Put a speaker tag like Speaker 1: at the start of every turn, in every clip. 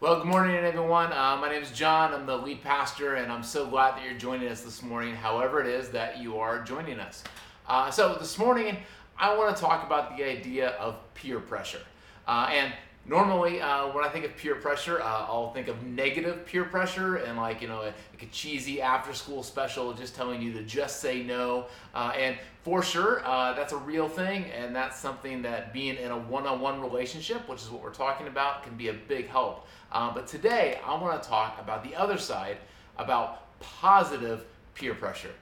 Speaker 1: Well, good morning, everyone. Uh, my name is John. I'm the lead pastor, and I'm so glad that you're joining us this morning, however, it is that you are joining us. Uh, so, this morning, I want to talk about the idea of peer pressure. Uh, and normally, uh, when I think of peer pressure, uh, I'll think of negative peer pressure and like, you know, like a cheesy after school special just telling you to just say no. Uh, and for sure, that's a real thing, and that's something that being in a one on one relationship, which is what we're talking about, can be a big help. Uh, but today, I want to talk about the other side, about positive peer pressure.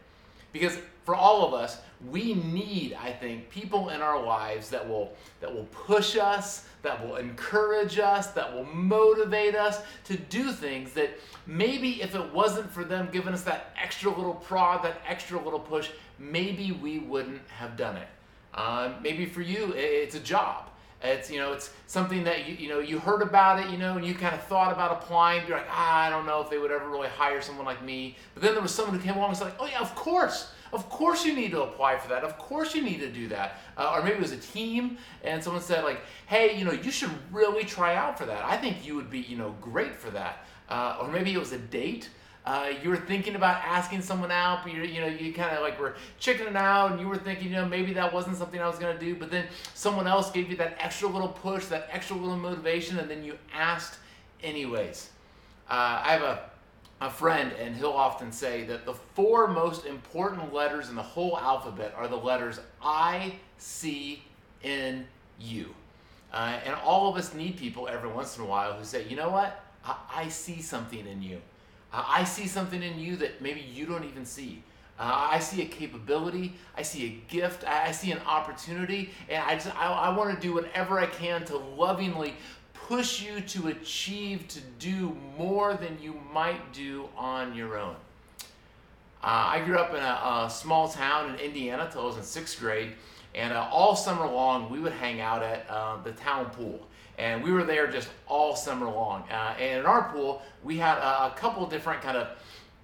Speaker 1: Because for all of us, we need, I think, people in our lives that will that will push us, that will encourage us, that will motivate us to do things that maybe if it wasn't for them giving us that extra little prod, that extra little push, maybe we wouldn't have done it. Uh, maybe for you, it's a job. It's you know it's something that you you know you heard about it you know and you kind of thought about applying. You're like ah I don't know if they would ever really hire someone like me. But then there was someone who came along and said like oh yeah of course of course you need to apply for that. Of course you need to do that. Uh, or maybe it was a team and someone said like hey you know you should really try out for that. I think you would be you know great for that. Uh, or maybe it was a date uh, you were thinking about asking someone out, but you you know you kind of like were chickening out, and you were thinking you know maybe that wasn't something I was gonna do, but then someone else gave you that extra little push, that extra little motivation, and then you asked anyways. Uh, I have a a friend, and he'll often say that the four most important letters in the whole alphabet are the letters I, C, N, U. Uh, and all of us need people every once in a while who say, you know what? I, I see something in you. Uh, I see something in you that maybe you don't even see. Uh, I see a capability. I see a gift. I, I see an opportunity, and I just I, I want to do whatever I can to lovingly push you to achieve to do more than you might do on your own. Uh, I grew up in a, a, small town in Indiana till I was in sixth grade, and uh, all summer long we would hang out at uh, the town pool and we were there just all summer long. Uh, and in our pool, we had a, a couple different kind of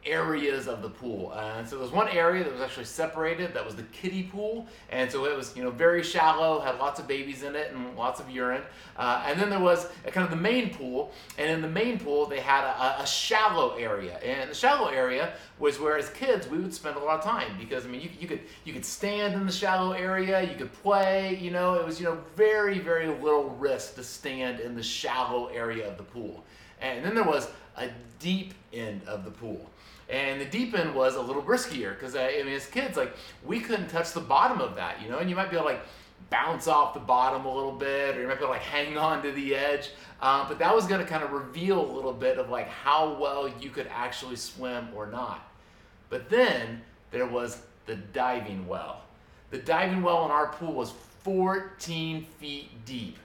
Speaker 1: areas of the pool. Uh, and so there was one area that was actually separated, that was the kiddie pool. And so it was, you know, very shallow, had lots of babies in it and lots of urine. Uh, and then there was a, kind of the main pool. And in the main pool, they had a, a, shallow area. And the shallow area was where as kids, we would spend a lot of time because, I mean, you, you could you could stand in the shallow area, you could play, you know, it was, you know, very, very little risk to stand in the shallow area of the pool. And then there was a deep end of the pool. And the deep end was a little briskier because I, I mean, as kids, like we couldn't touch the bottom of that, you know, and you might be able to like bounce off the bottom a little bit, or you might be able to like hang on to the edge. Um, but that was going to kind of reveal a little bit of like how well you could actually swim or not. But then there was the diving well. The diving well in our pool was 14 feet deep.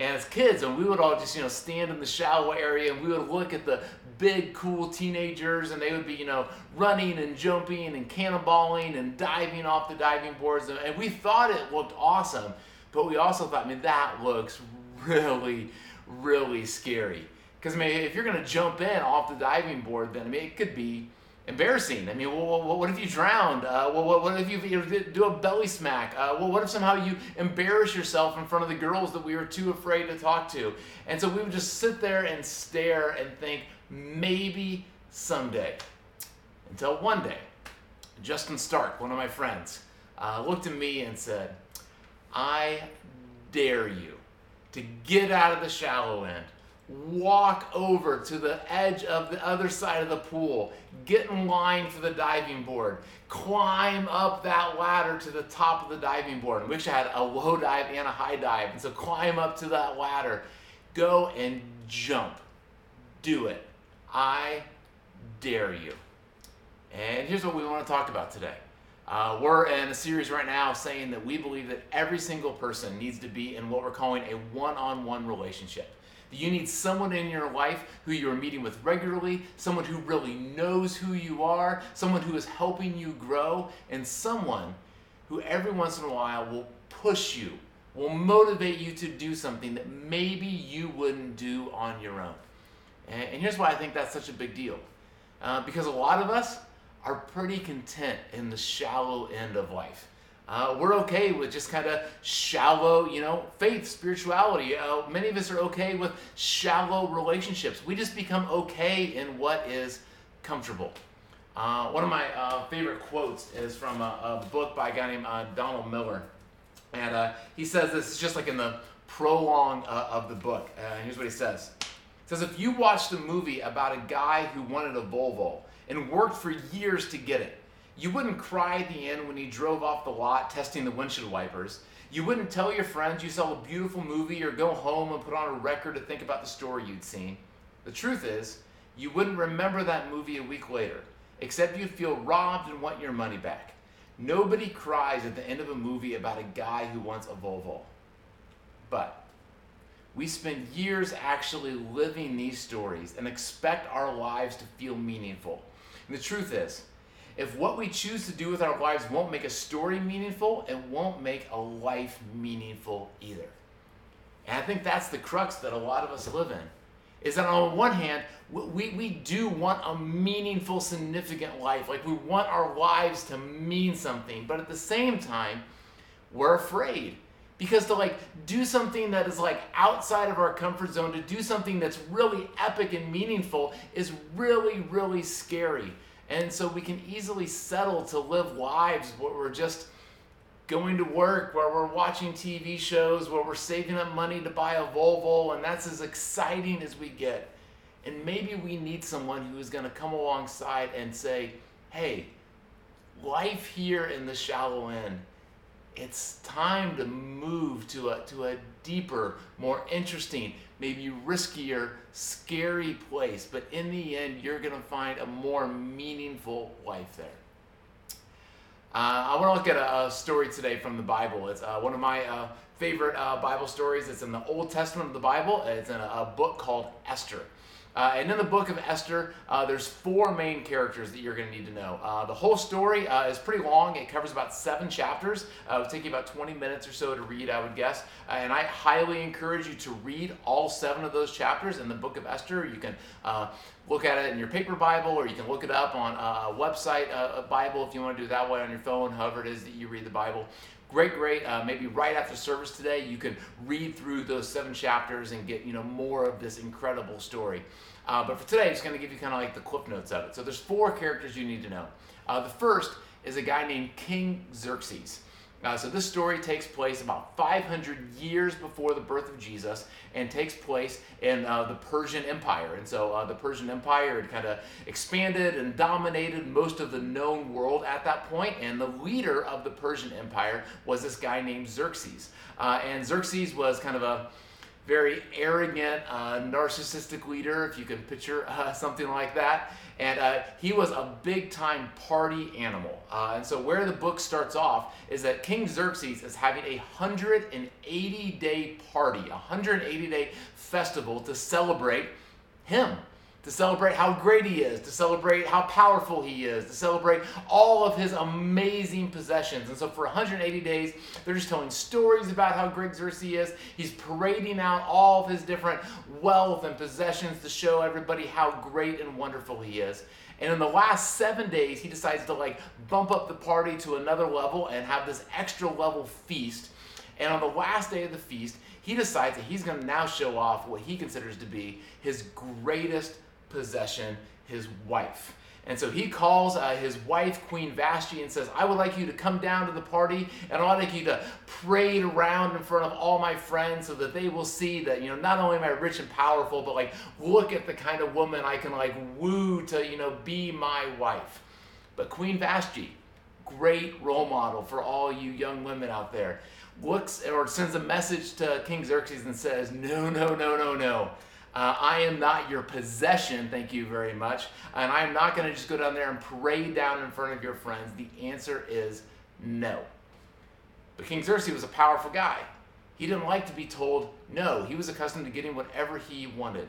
Speaker 1: As kids, and we would all just, you know, stand in the shallow area and we would look at the big, cool teenagers and they would be, you know, running and jumping and cannonballing and diving off the diving boards. And we thought it looked awesome, but we also thought, I mean, that looks really, really scary. Because, I mean, if you're going to jump in off the diving board, then, I mean, it could be embarrassing. I mean, what if you drowned? Uh, what if you, do a belly smack? Uh, well, what if somehow you embarrass yourself in front of the girls that we were too afraid to talk to? And so we would just sit there and stare and think, maybe someday. Until one day, Justin Stark, one of my friends, uh, looked at me and said, I dare you to get out of the shallow end walk over to the edge of the other side of the pool, get in line for the diving board, climb up that ladder to the top of the diving board. We actually had a low dive and a high dive. And so climb up to that ladder, go and jump. Do it. I dare you. And here's what we want to talk about today. Uh, we're in a series right now saying that we believe that every single person needs to be in what we're calling a one on one relationship. You need someone in your life who you're meeting with regularly, someone who really knows who you are, someone who is helping you grow, and someone who every once in a while will push you, will motivate you to do something that maybe you wouldn't do on your own. And, here's why I think that's such a big deal. Uh, because a lot of us are pretty content in the shallow end of life. Uh, we're okay with just kind of shallow, you know, faith, spirituality. Uh, many of us are okay with shallow relationships. We just become okay in what is comfortable. Uh, one of my uh, favorite quotes is from a, a, book by a guy named uh, Donald Miller. And uh, he says this is just like in the prologue of the book. And here's what he says. He says, if you watched a movie about a guy who wanted a Volvo and worked for years to get it, you wouldn't cry at the end when he drove off the lot testing the windshield wipers. You wouldn't tell your friends you saw a beautiful movie or go home and put on a record to think about the story you'd seen. The truth is, you wouldn't remember that movie a week later, except you'd feel robbed and want your money back. Nobody cries at the end of a movie about a guy who wants a Volvo. But we spend years actually living these stories and expect our lives to feel meaningful. And the truth is, if what we choose to do with our lives won't make a story meaningful, it won't make a life meaningful either. And I think that's the crux that a lot of us live in. Is that on one hand, we, we do want a meaningful, significant life. Like we want our lives to mean something. But at the same time, we're afraid. Because to like do something that is like outside of our comfort zone, to do something that's really epic and meaningful is really, really scary. And so we can easily settle to live lives where we're just going to work, where we're watching TV shows, where we're saving up money to buy a Volvo, and that's as exciting as we get. And maybe we need someone who is going to come alongside and say, hey, life here in the shallow end it's time to move to a, to a deeper, more interesting, maybe riskier, scary place. But in the end, you're going to find a more meaningful life there. Uh, I want to look at a, a, story today from the Bible. It's uh, one of my uh, favorite uh, Bible stories. It's in the Old Testament of the Bible. It's in a, a book called Esther. Uh, and in the book of Esther, uh, there's four main characters that you're going to need to know. Uh, the whole story uh, is pretty long. It covers about seven chapters. Uh, it would take you about 20 minutes or so to read, I would guess. Uh, and I highly encourage you to read all seven of those chapters in the book of Esther. You can look at it in your paper Bible, or you can look it up on a website, a Bible, if you want to do it that way on your phone, however it is that you read the Bible great great uh, maybe right after service today you can read through those seven chapters and get you know more of this incredible story. Uh, but for today i'm just going to give you kind of like the cliff notes of it. So there's four characters you need to know. Uh, the first is a guy named king xerxes uh, so this story takes place about 500 years before the birth of Jesus and takes place in uh, the Persian Empire. And so uh, the Persian Empire had kind of expanded and dominated most of the known world at that point. And the leader of the Persian Empire was this guy named Xerxes. Uh, and Xerxes was kind of a very arrogant, uh, narcissistic leader, if you can picture uh, something like that. And uh, he was a big time party animal. Uh, and so, where the book starts off is that King Xerxes is having a 180 day party, a 180 day festival to celebrate him to celebrate how great he is, to celebrate how powerful he is, to celebrate all of his amazing possessions. And so for 180 days, they're just telling stories about how great Xerxes is. He's parading out all of his different wealth and possessions to show everybody how great and wonderful he is. And in the last seven days, he decides to like bump up the party to another level and have this extra level feast. And on the last day of the feast, he decides that he's going to now show off what he considers to be his greatest possession, his wife. And so he calls uh, his wife, Queen Vashti, and says, I would like you to come down to the party, and I'd like you to parade around in front of all my friends so that they will see that, you know, not only am I rich and powerful, but like, look at the kind of woman I can like woo to, you know, be my wife. But Queen Vashti, great role model for all you young women out there, looks or sends a message to King Xerxes and says, No, no, no, no, no. Uh, I am not your possession, thank you very much. And I'm not going to just go down there and parade down in front of your friends. The answer is no. But King Xerxes was a powerful guy. He didn't like to be told no. He was accustomed to getting whatever he wanted.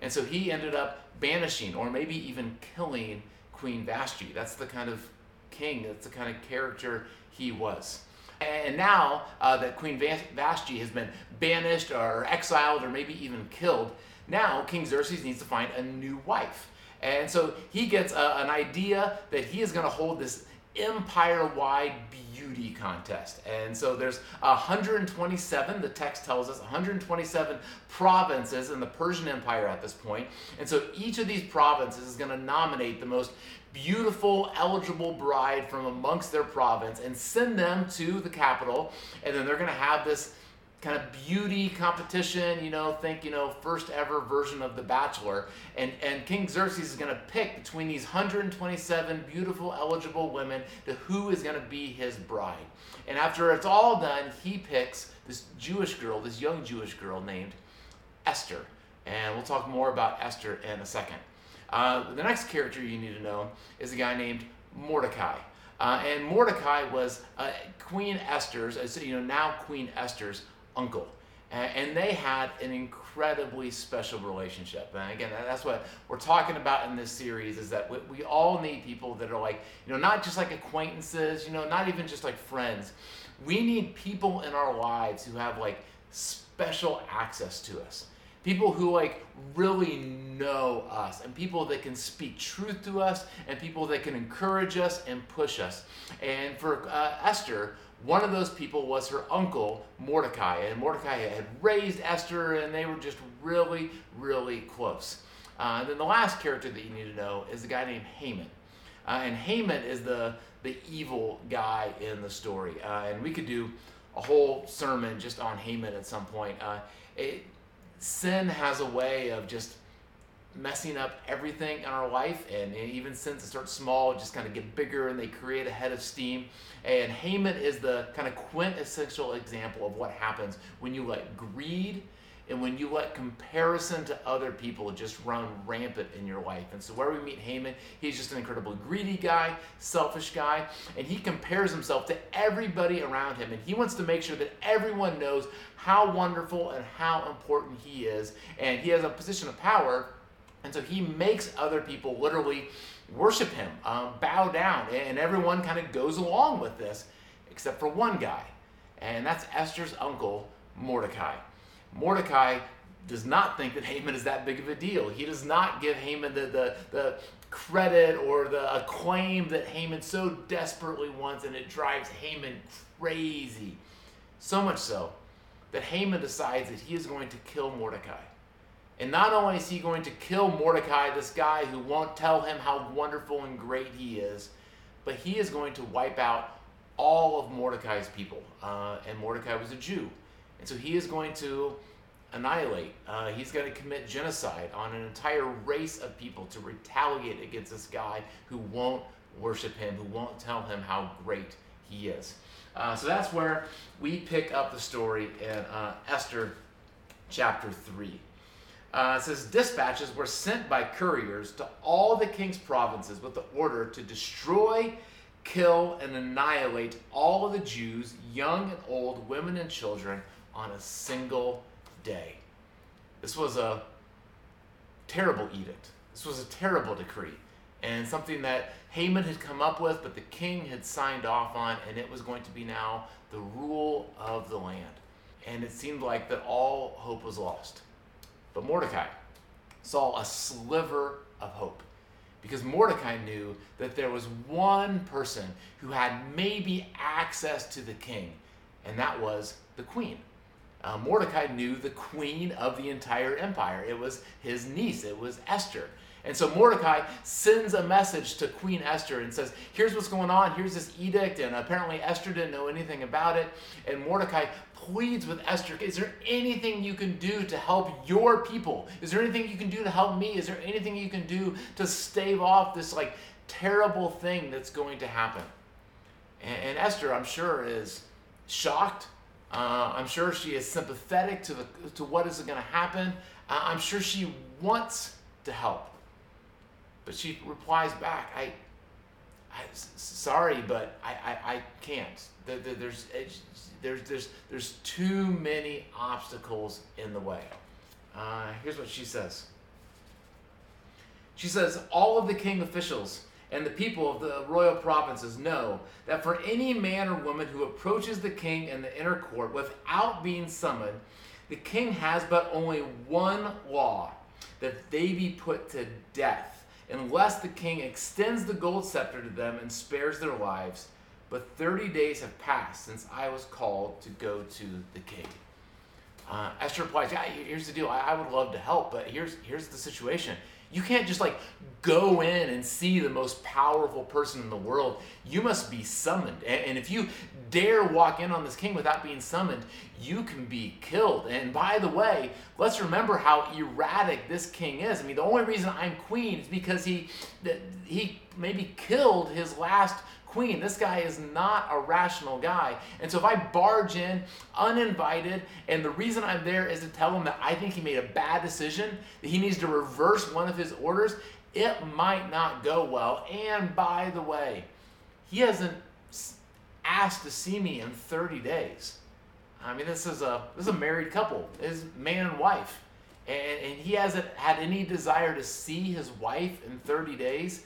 Speaker 1: And so he ended up banishing or maybe even killing Queen Vashti. That's the kind of king, that's the kind of character he was. And now uh, that Queen Vashti has been banished or exiled or maybe even killed, now, King Xerxes needs to find a new wife. And so he gets a, an idea that he is going to hold this empire wide beauty contest. And so there's 127, the text tells us, 127 provinces in the Persian Empire at this point. And so each of these provinces is going to nominate the most beautiful, eligible bride from amongst their province and send them to the capital. And then they're going to have this kind of beauty competition, you know, think, you know, first ever version of The Bachelor. And, and King Xerxes is going to pick between these 127 beautiful, eligible women to who is going to be his bride. And after it's all done, he picks this Jewish girl, this young Jewish girl named Esther. And we'll talk more about Esther in a second. Uh, the next character you need to know is a guy named Mordecai. Uh, and Mordecai was uh, Queen Esther's, you know, now Queen Esther's uncle. And they had an incredibly special relationship. And again, that's what we're talking about in this series is that we all need people that are like, you know, not just like acquaintances, you know, not even just like friends. We need people in our lives who have like special access to us. People who like really know us and people that can speak truth to us and people that can encourage us and push us. And for uh, Esther, one of those people was her uncle, Mordecai. And Mordecai had raised Esther, and they were just really, really close. Uh, and then the last character that you need to know is a guy named Haman. Uh, and Haman is the, the evil guy in the story. Uh, and we could do a whole sermon just on Haman at some point. Uh, it, sin has a way of just messing up everything in our life. And even since it starts small, just kind of get bigger and they create a head of steam. And Haman is the kind of quintessential example of what happens when you let greed and when you let comparison to other people just run rampant in your life. And so, where we meet Haman, he's just an incredibly greedy guy, selfish guy, and he compares himself to everybody around him. And he wants to make sure that everyone knows how wonderful and how important he is. And he has a position of power and so he makes other people literally worship him, um, bow down, and everyone kind of goes along with this, except for one guy, and that's Esther's uncle, Mordecai. Mordecai does not think that Haman is that big of a deal. He does not give Haman the, the, the credit or the acclaim that Haman so desperately wants, and it drives Haman crazy. So much so that Haman decides that he is going to kill Mordecai. And not only is he going to kill Mordecai, this guy who won't tell him how wonderful and great he is, but he is going to wipe out all of Mordecai's people. Uh, and Mordecai was a Jew. And so he is going to annihilate, uh, he's going to commit genocide on an entire race of people to retaliate against this guy who won't worship him, who won't tell him how great he is. Uh, so that's where we pick up the story in uh, Esther chapter 3. Uh, it says dispatches were sent by couriers to all the king's provinces with the order to destroy, kill, and annihilate all of the Jews, young and old, women and children, on a single day. This was a terrible edict. This was a terrible decree, and something that Haman had come up with, but the king had signed off on, and it was going to be now the rule of the land. And it seemed like that all hope was lost. But Mordecai saw a sliver of hope because Mordecai knew that there was one person who had maybe access to the king, and that was the queen. Uh, Mordecai knew the queen of the entire empire. It was his niece, it was Esther. And so Mordecai sends a message to Queen Esther and says, Here's what's going on. Here's this edict. And apparently Esther didn't know anything about it. And Mordecai pleads with Esther, Is there anything you can do to help your people? Is there anything you can do to help me? Is there anything you can do to stave off this like terrible thing that's going to happen? And, and Esther, I'm sure, is shocked. Uh, I'm sure she is sympathetic to, the, to what is going to happen. Uh, I'm sure she wants to help. But she replies back, I, I sorry, but I, I, I can't. There's, there's, there's, there's too many obstacles in the way. Uh, here's what she says. She says, All of the king officials and the people of the royal provinces know that for any man or woman who approaches the king in the inner court without being summoned, the king has but only one law that they be put to death unless the king extends the gold scepter to them and spares their lives. But 30 days have passed since I was called to go to the king. Uh, Esther replies, Yeah, here's the deal. I, I would love to help, but here's, here's the situation. You can't just like go in and see the most powerful person in the world. You must be summoned. And, if you dare walk in on this king without being summoned, you can be killed. And by the way, let's remember how erratic this king is. I mean, the only reason I'm queen is because he he maybe killed his last queen. This guy is not a rational guy. And so if I barge in uninvited, and the reason I'm there is to tell him that I think he made a bad decision, that he needs to reverse one of his orders, it might not go well. And by the way, he hasn't asked to see me in 30 days. I mean, this is a this is a married couple. Is man and wife, and, and he hasn't had any desire to see his wife in 30 days.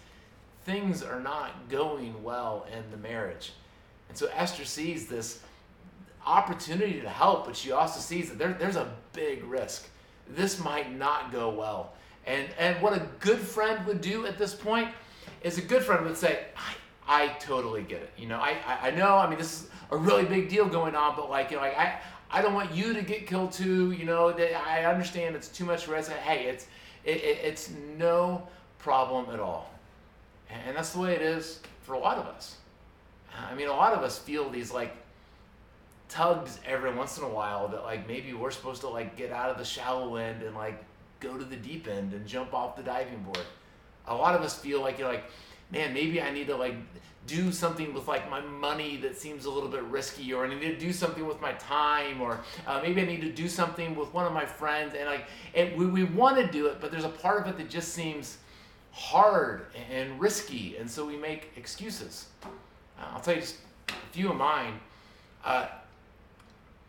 Speaker 1: Things are not going well in the marriage, and so Esther sees this opportunity to help, but she also sees that there, there's a big risk. This might not go well, and and what a good friend would do at this point is a good friend would say, I, I totally get it. You know, I, I, I know. I mean, this is a really big deal going on, but like, you know, like I, I don't want you to get killed too. You know, I understand it's too much risk. Hey, it's, it, it, it's no problem at all, and that's the way it is for a lot of us. I mean, a lot of us feel these like tugs every once in a while that like maybe we're supposed to like get out of the shallow end and like go to the deep end and jump off the diving board. A lot of us feel like you're like man, maybe I need to like do something with like my money that seems a little bit risky, or I need to do something with my time, or uh, maybe I need to do something with one of my friends, and like, and we, we want to do it, but there's a part of it that just seems hard and risky, and so we make excuses. Uh, I'll tell you just a few of mine. Uh,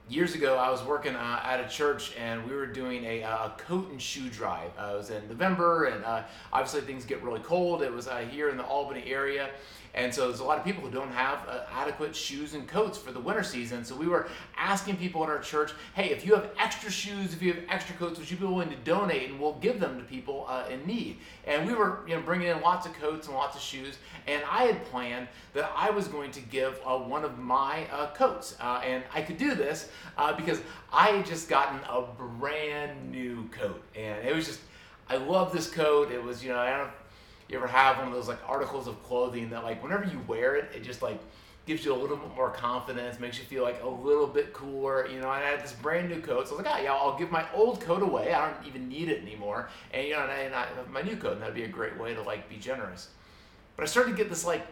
Speaker 1: years ago, I was working uh, at a church and we were doing a, uh, a coat and shoe drive. Uh, it was in November, and obviously things get really cold. It was here in the Albany area, and so there's a lot of people who don't have uh, adequate shoes and coats for the winter season. So we were asking people in our church, hey, if you have extra shoes, if you have extra coats, would you be willing to donate and we'll give them to people uh, in need? And we were you know, bringing in lots of coats and lots of shoes. And I had planned that I was going to give uh, one of my uh, coats. Uh, and I could do this uh, because I had just gotten a brand new coat. And it was just, I love this coat. It was, you know, I don't you ever have one of those like articles of clothing that like whenever you wear it, it just like gives you a little bit more confidence, makes you feel like a little bit cooler, you know. I had this brand new coat, so I was like, ah, yeah, I'll give my old coat away. I don't even need it anymore, and you know, and I, have my new coat, and that'd be a great way to like be generous. But I started to get this like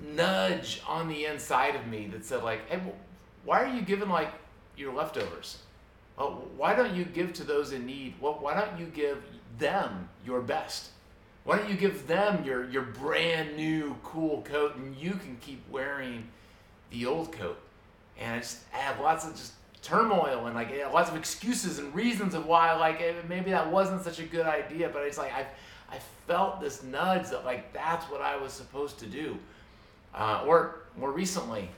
Speaker 1: nudge on the inside of me that said like, hey, why are you giving like your leftovers? Well, why don't you give to those in need? Well, why don't you give them your best? Why don't you give them your, your brand new cool coat and you can keep wearing the old coat? And I just have lots of just turmoil and like lots of excuses and reasons of why like maybe that wasn't such a good idea, but it's like I I felt this nudge that like that's what I was supposed to do. Uh, or more recently,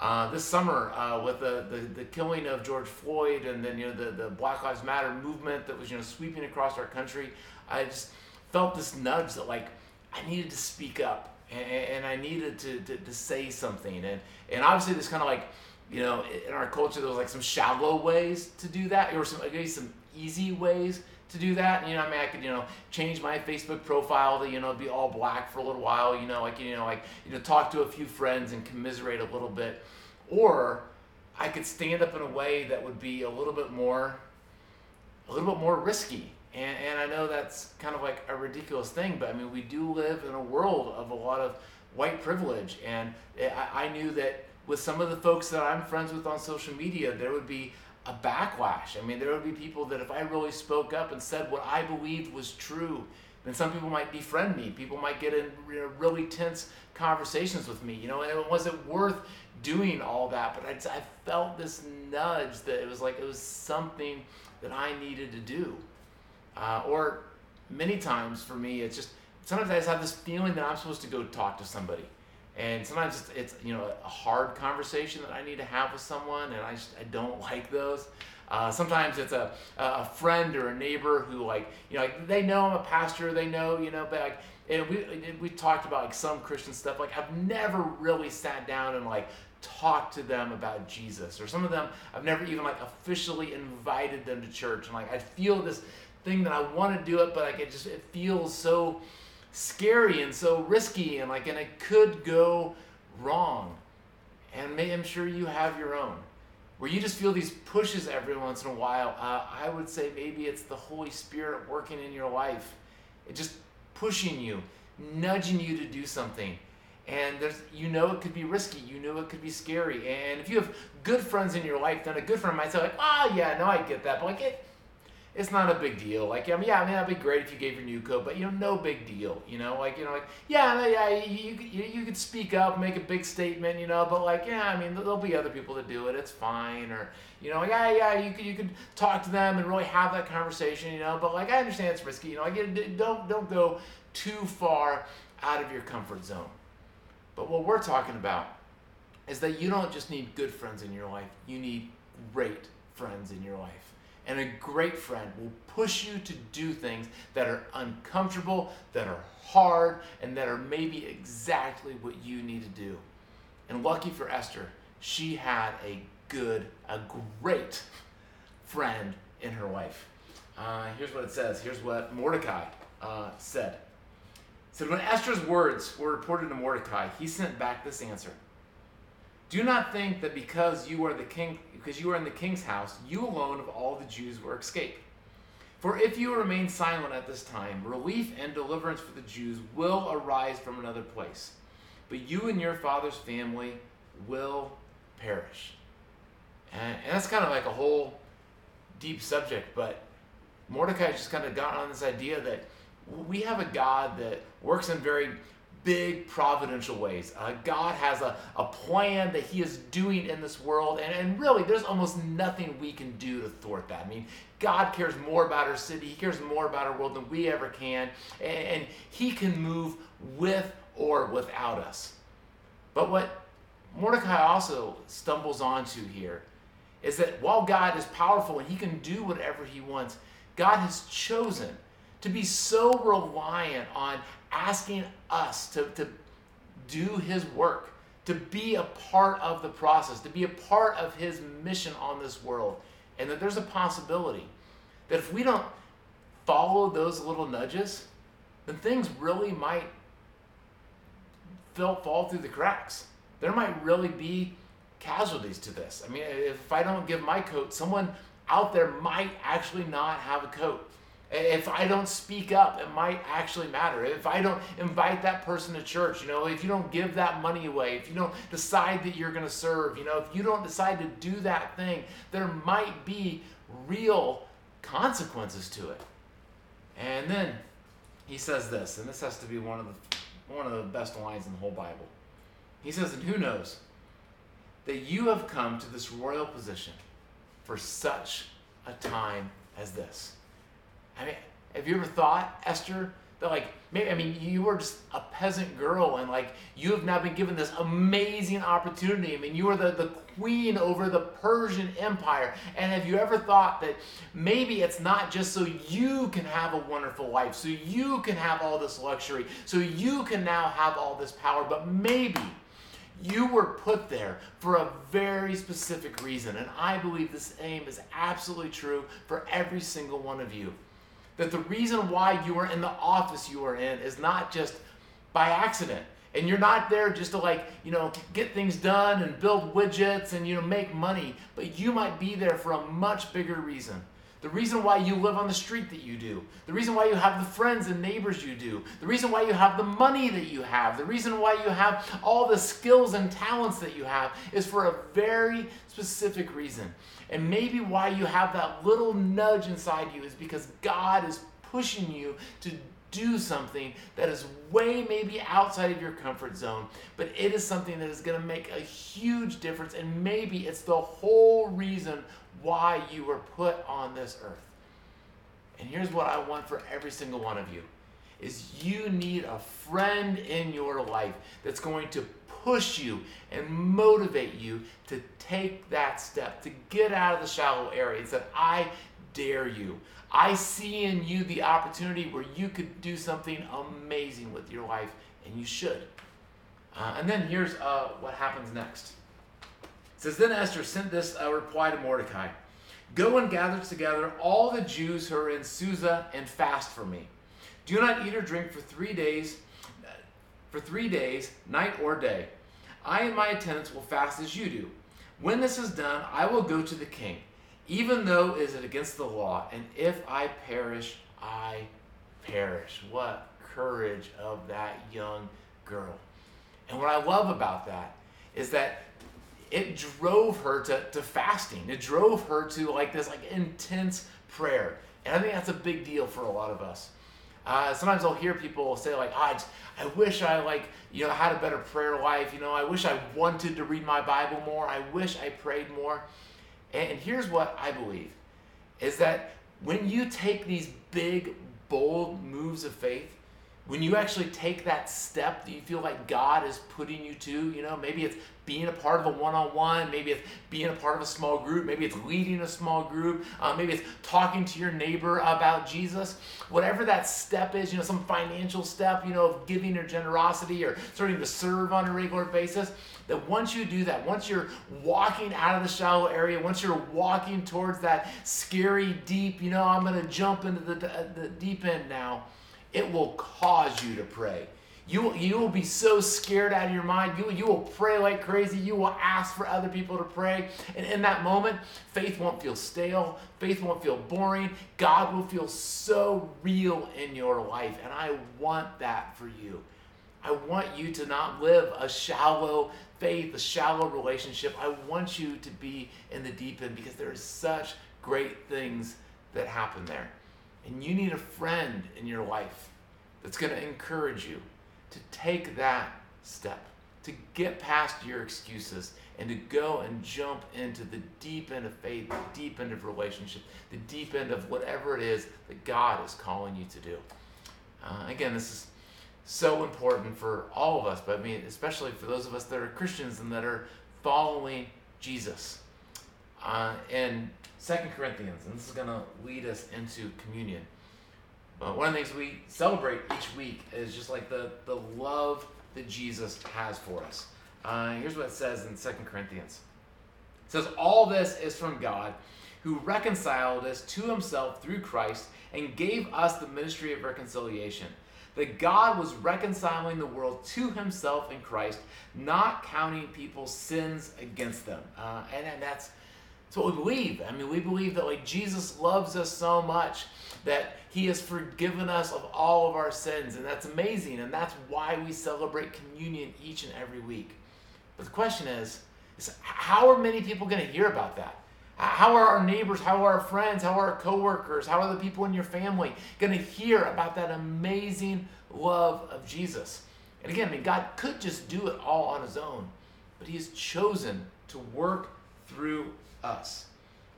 Speaker 1: uh, this summer uh, with the, the, the, killing of George Floyd and then you know the, the Black Lives Matter movement that was you know sweeping across our country, I just felt this nudge that like I needed to speak up and, and I needed to, to, to, say something. And, and obviously there's kind of like, you know, in our culture, there was like some shallow ways to do that or some, maybe some easy ways to do that. And, you know, I mean, I could, you know, change my Facebook profile to, you know, be all black for a little while, you know, like, you know, like, you know, talk to a few friends and commiserate a little bit. Or I could stand up in a way that would be a little bit more, a little bit more risky and, and I know that's kind of like a ridiculous thing, but I mean, we do live in a world of a lot of white privilege. And I, I knew that with some of the folks that I'm friends with on social media, there would be a backlash. I mean, there would be people that if I really spoke up and said what I believed was true, then some people might befriend me. People might get in really tense conversations with me, you know, and it wasn't worth doing all that. But I, I felt this nudge that it was like it was something that I needed to do. Uh, or many times for me, it's just sometimes I just have this feeling that I'm supposed to go talk to somebody. And sometimes it's, it's you know a hard conversation that I need to have with someone, and I just I don't like those. Uh, sometimes it's a, a friend or a neighbor who like you know like they know I'm a pastor, they know you know, but like and we we talked about like some Christian stuff. Like I've never really sat down and like talked to them about Jesus, or some of them I've never even like officially invited them to church, and like I feel this thing that I want to do it, but like it just it feels so scary and so risky, and like and it could go wrong. And may, I'm sure you have your own where you just feel these pushes every once in a while, uh, I would say maybe it's the Holy Spirit working in your life. It just pushing you, nudging you to do something. And there's, you know, it could be risky. You know, it could be scary. And if you have good friends in your life, then a good friend might say, like, oh, yeah, no, I get that. But like, it, it's not a big deal. Like, I mean, yeah, I mean, that'd be great if you gave your new code, but you know, no big deal. You know, like, you know, like, yeah, yeah, you, you, you could speak up, make a big statement, you know, but like, yeah, I mean, there'll be other people that do it. It's fine, or you know, yeah, yeah, you could you could talk to them and really have that conversation, you know, but like, I understand it's risky, you know, like, don't don't go too far out of your comfort zone. But what we're talking about is that you don't just need good friends in your life; you need great friends in your life. And a great friend will push you to do things that are uncomfortable, that are hard, and that are maybe exactly what you need to do. And lucky for Esther, she had a good, a great friend in her life. Uh, here's what it says. Here's what Mordecai uh, said. It said, When Esther's words were reported to Mordecai, he sent back this answer. Do not think that because you are the king, because you are in the king's house, you alone of all the Jews will escape. For if you remain silent at this time, relief and deliverance for the Jews will arise from another place, but you and your father's family will perish. And, and that's kind of like a whole deep subject, but Mordecai just kind of got on this idea that we have a God that works in very big providential ways. Uh, God has a, a plan that He is doing in this world, and, and really, there's almost nothing we can do to thwart that. I mean, God cares more about our city, He cares more about our world than we ever can, and, and He can move with or without us. But what Mordecai also stumbles onto here is that while God is powerful and He can do whatever He wants, God has chosen to be so reliant on asking us to, to do his work, to be a part of the process, to be a part of his mission on this world. And that there's a possibility that if we don't follow those little nudges, then things really might fall, fall through the cracks. There might really be casualties to this. I mean, if I don't give my coat, someone out there might actually not have a coat. If I don't speak up, it might actually matter. If I don't invite that person to church, you know, if you don't give that money away, if you don't decide that you're going to serve, you know, if you don't decide to do that thing, there might be real consequences to it. And then he says this, and this has to be one of the one of the best lines in the whole Bible. He says, "And who knows that you have come to this royal position for such a time as this?" I mean, have you ever thought, Esther, that like maybe I mean you were just a peasant girl and like you have now been given this amazing opportunity. I mean you are the, the queen over the Persian Empire. And have you ever thought that maybe it's not just so you can have a wonderful life, so you can have all this luxury, so you can now have all this power, but maybe you were put there for a very specific reason. And I believe this aim is absolutely true for every single one of you that the reason why you are in the office you are in is not just by accident. And you're not there just to like, you know, get things done and build widgets and, you know, make money. But you might be there for a much bigger reason. The reason why you live on the street that you do. The reason why you have the friends and neighbors you do. The reason why you have the money that you have. The reason why you have all the skills and talents that you have is for a very specific reason. And maybe why you have that little nudge inside you is because God is pushing you to do something that is way maybe outside of your comfort zone, but it is something that is going to make a huge difference. And maybe it's the whole reason why you were put on this earth. And here's what I want for every single one of you is you need a friend in your life that's going to push you and motivate you to take that step, to get out of the shallow areas that I dare you. I see in you the opportunity where you could do something amazing with your life, and you should. Uh, and then here's uh, what happens next. It says, Then Esther sent this uh, reply to Mordecai Go and gather together all the Jews who are in Susa and fast for me. Do not eat or drink for three days, for three days, night or day. I and my attendants will fast as you do. When this is done, I will go to the king, even though is it against the law, and if I perish, I perish. What courage of that young girl. And what I love about that is that it drove her to, to fasting. It drove her to like this like intense prayer. And I think that's a big deal for a lot of us. Uh, sometimes I'll hear people say like, oh, I, I wish I like, you know, had a better prayer life. You know, I wish I wanted to read my Bible more. I wish I prayed more. And, and here's what I believe is that when you take these big, bold moves of faith, when you actually take that step that you feel like God is putting you to, you know, maybe it's being a part of a one on one, maybe it's being a part of a small group, maybe it's leading a small group, uh, maybe it's talking to your neighbor about Jesus. Whatever that step is, you know, some financial step, you know, of giving or generosity or starting to serve on a regular basis, that once you do that, once you're walking out of the shallow area, once you're walking towards that scary deep, you know, I'm to jump into the, the deep end now it will cause you to pray. You, you will be so scared out of your mind. You, you will pray like crazy. You will ask for other people to pray. And in that moment, faith won't feel stale. Faith won't feel boring. God will feel so real in your life. And I want that for you. I want you to not live a shallow faith, a shallow relationship. I want you to be in the deep end because there are such great things that happen there. And you need a friend in your life that's going to encourage you to take that step, to get past your excuses, and to go and jump into the deep end of faith, the deep end of relationship, the deep end of whatever it is that God is calling you to do. Uh, again, this is so important for all of us, but I mean, especially for those of us that are Christians and that are following Jesus. Uh, and Second Corinthians, and this is going to lead us into communion. But one of the things we celebrate each week is just like the, the love that Jesus has for us. Uh, here's what it says in Second Corinthians. It says, All this is from God, who reconciled us to himself through Christ and gave us the ministry of reconciliation. That God was reconciling the world to himself in Christ, not counting people's sins against them. Uh, and, and that's what we believe. I mean, we believe that like Jesus loves us so much that he has forgiven us of all of our sins, and that's amazing, and that's why we celebrate communion each and every week. But the question is, is how are many people going to hear about that? How are our neighbors, how are our friends, how are our coworkers, how are the people in your family going to hear about that amazing love of Jesus? And again, I mean, God could just do it all on his own, but he has chosen to work through us.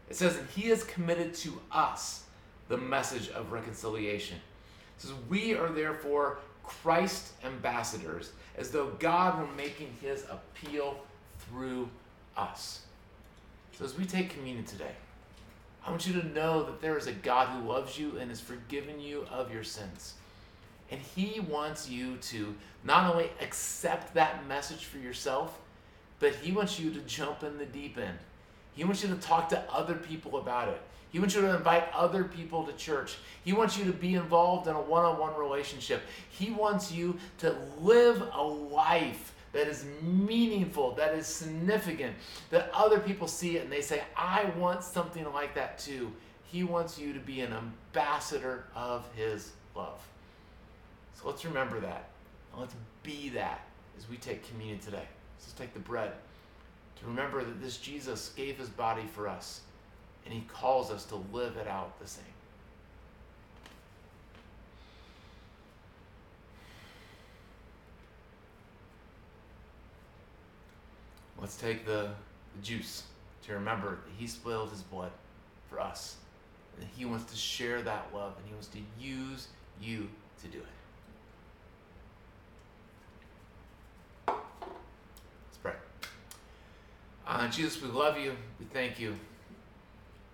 Speaker 1: It says that he has committed to us the message of reconciliation. It says, We are therefore Christ ambassadors, as though God were making his appeal through us. So as we take communion today, I want you to know that there is a God who loves you and has forgiven you of your sins. And he wants you to not only accept that message for yourself, but he wants you to jump in the deep end he wants you to talk to other people about it. He wants you to invite other people to church. He wants you to be involved in a one on one relationship. He wants you to live a life that is meaningful, that is significant, that other people see it and they say, I want something like that too. He wants you to be an ambassador of His love. So let's remember that. And let's be that as we take communion today. Let's take the bread to remember that this Jesus gave his body for us, and he calls us to live it out the same. Let's take the, the juice to remember that he spilled his blood for us. And he wants to share that love, and he wants to use you to do it. Uh, Jesus, we love you. We thank you.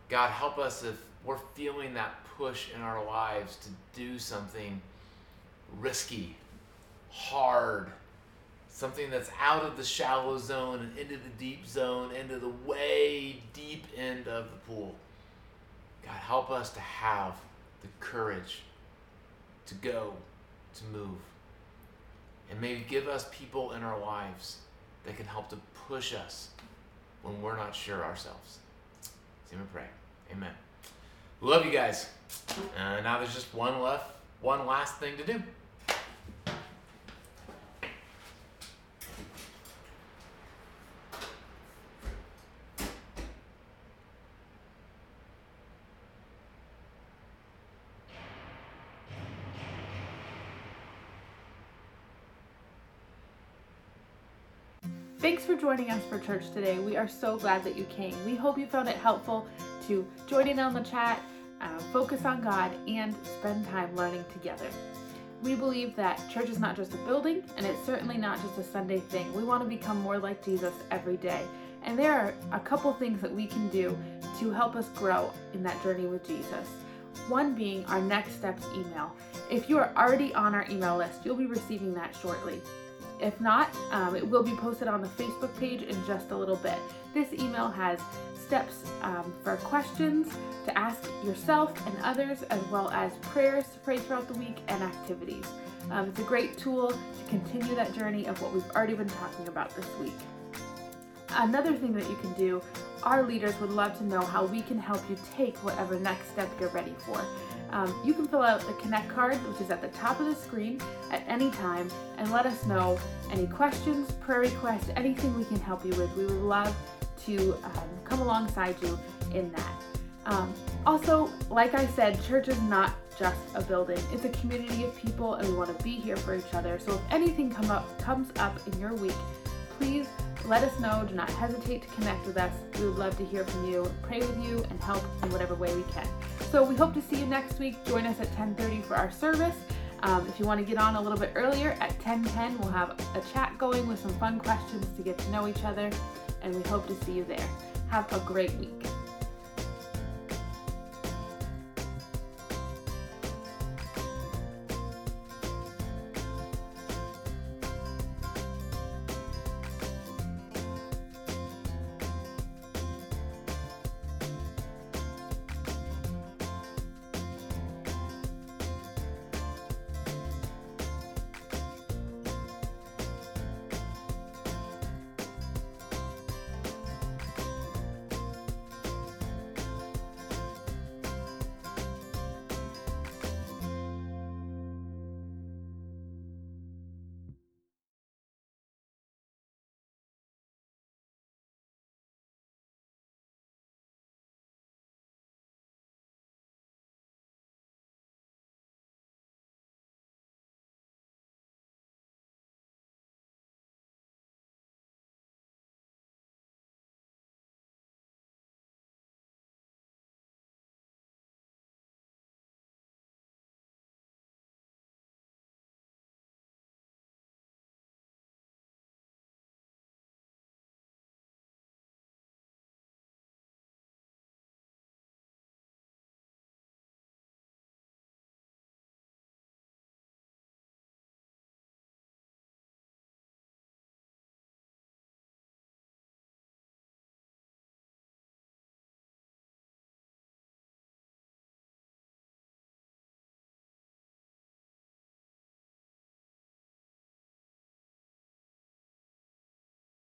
Speaker 1: God, help us if we're feeling that push in our lives to do something risky, hard, something that's out of the shallow zone and into the deep zone, into the way deep end of the pool. God, help us to have the courage to go, to move. And maybe give us people in our lives that can help to push us when we're not sure ourselves. See me pray. Amen. Love you guys. Uh, now there's just one left, one last thing to do.
Speaker 2: Thanks for joining us for church today. We are so glad that you came. We hope you found it helpful to join in on the chat, uh, focus on God, and spend time learning together. We believe that church is not just a building, and it's certainly not just a Sunday thing. We want to become more like Jesus every day. And there are a couple things that we can do to help us grow in that journey with Jesus. One being our next steps email. If you are already on our email list, you'll be receiving that shortly. If not, um, it will be posted on the Facebook page in just a little bit. This email has steps um, for questions to ask yourself and others, as well as prayers to pray throughout the week and activities. Um, it's a great tool to continue that journey of what we've already been talking about this week. Another thing that you can do, our leaders would love to know how we can help you take whatever next step you're ready for. Um, you can fill out the Connect card, which is at the top of the screen, at any time and let us know any questions, prayer requests, anything we can help you with. We would love to um, come alongside you in that. Um, also, like I said, church is not just a building. It's a community of people and we want to be here for each other. So if anything come up comes up in your week, please let us know. Do not hesitate to connect with us. We would love to hear from you, pray with you, and help in whatever way we can. So we hope to see you next week. Join us at 10:30 for our service. Um, if you want to get on a little bit earlier, at 10:10 we'll have a chat going with some fun questions to get to know each other, and we hope to see you there. Have a great week.